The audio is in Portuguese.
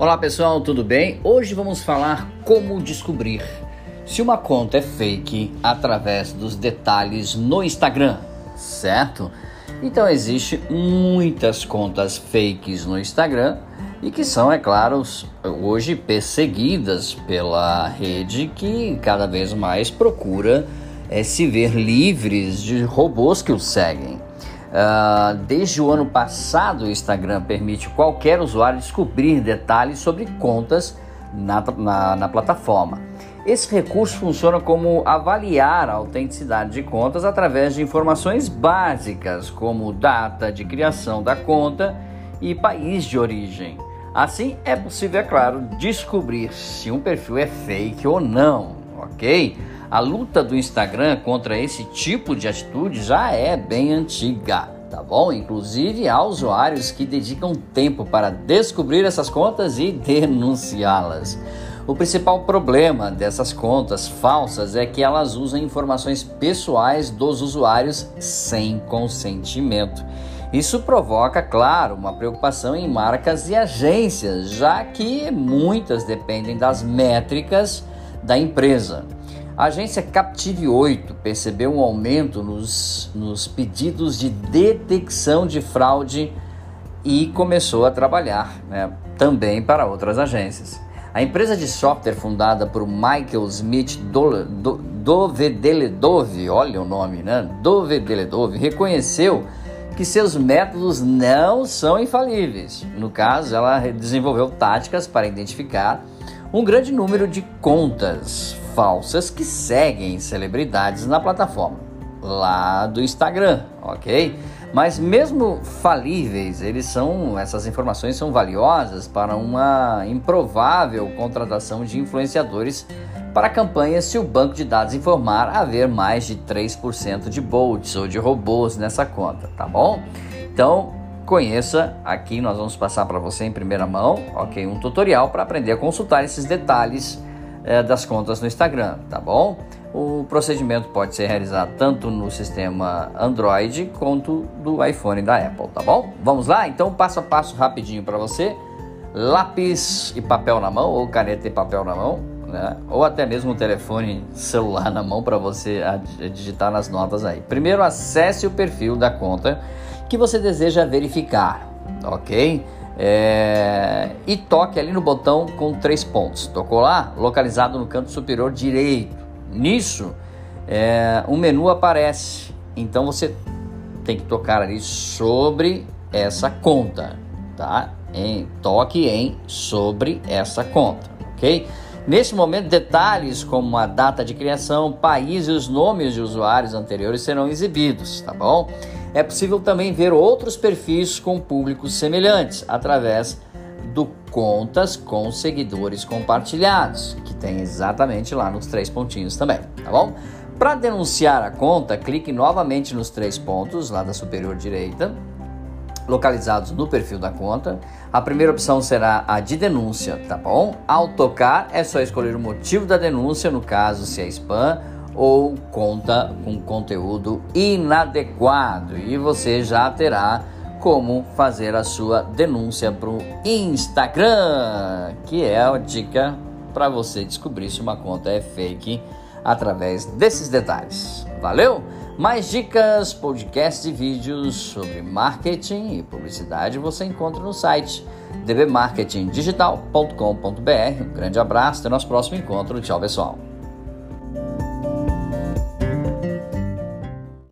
Olá pessoal, tudo bem? Hoje vamos falar como descobrir se uma conta é fake através dos detalhes no Instagram, certo? Então existe muitas contas fakes no Instagram e que são, é claro, hoje perseguidas pela rede que cada vez mais procura é, se ver livres de robôs que os seguem. Uh, desde o ano passado, o Instagram permite qualquer usuário descobrir detalhes sobre contas na, na, na, plataforma. Esse recurso funciona como avaliar a autenticidade de contas através de informações básicas, como data de criação da conta e país de origem. Assim, é possível, é claro, descobrir se um perfil é fake ou não, ok? A luta do Instagram contra esse tipo de atitude já é bem antiga, tá bom? Inclusive há usuários que dedicam tempo para descobrir essas contas e denunciá-las. O principal problema dessas contas falsas é que elas usam informações pessoais dos usuários sem consentimento. Isso provoca, claro, uma preocupação em marcas e agências, já que muitas dependem das métricas da empresa. A agência Captive 8 percebeu um aumento nos, nos pedidos de detecção de fraude e começou a trabalhar né, também para outras agências. A empresa de software fundada por Michael Smith Dovedeledove, olha o nome, né? Dovedeledove, reconheceu que seus métodos não são infalíveis. No caso, ela desenvolveu táticas para identificar um grande número de contas falsas que seguem celebridades na plataforma lá do Instagram, ok? Mas mesmo falíveis, eles são essas informações são valiosas para uma improvável contratação de influenciadores para campanhas se o banco de dados informar haver mais de 3% de bots ou de robôs nessa conta, tá bom? Então, conheça aqui nós vamos passar para você em primeira mão, OK, um tutorial para aprender a consultar esses detalhes é, das contas no Instagram, tá bom? O procedimento pode ser realizado tanto no sistema Android quanto do iPhone da Apple, tá bom? Vamos lá? Então, passo a passo rapidinho para você. Lápis e papel na mão, ou caneta e papel na mão, né? ou até mesmo um telefone celular na mão para você digitar nas notas aí. Primeiro, acesse o perfil da conta que você deseja verificar, ok? É... E toque ali no botão com três pontos. Tocou lá? Localizado no canto superior direito. Nisso, é... um menu aparece. Então você tem que tocar ali sobre essa conta, tá? Em, toque em sobre essa conta, ok? Nesse momento, detalhes como a data de criação, país e os nomes de usuários anteriores serão exibidos, tá bom? É possível também ver outros perfis com públicos semelhantes através do contas com seguidores compartilhados, que tem exatamente lá nos três pontinhos também, tá bom? Para denunciar a conta, clique novamente nos três pontos lá da superior direita, localizados no perfil da conta. A primeira opção será a de denúncia, tá bom? Ao tocar, é só escolher o motivo da denúncia, no caso se é spam ou conta com conteúdo inadequado e você já terá como fazer a sua denúncia para o Instagram, que é a dica para você descobrir se uma conta é fake através desses detalhes. Valeu? Mais dicas, podcasts e vídeos sobre marketing e publicidade você encontra no site dbmarketingdigital.com.br. Um grande abraço, até nosso próximo encontro. Tchau, pessoal.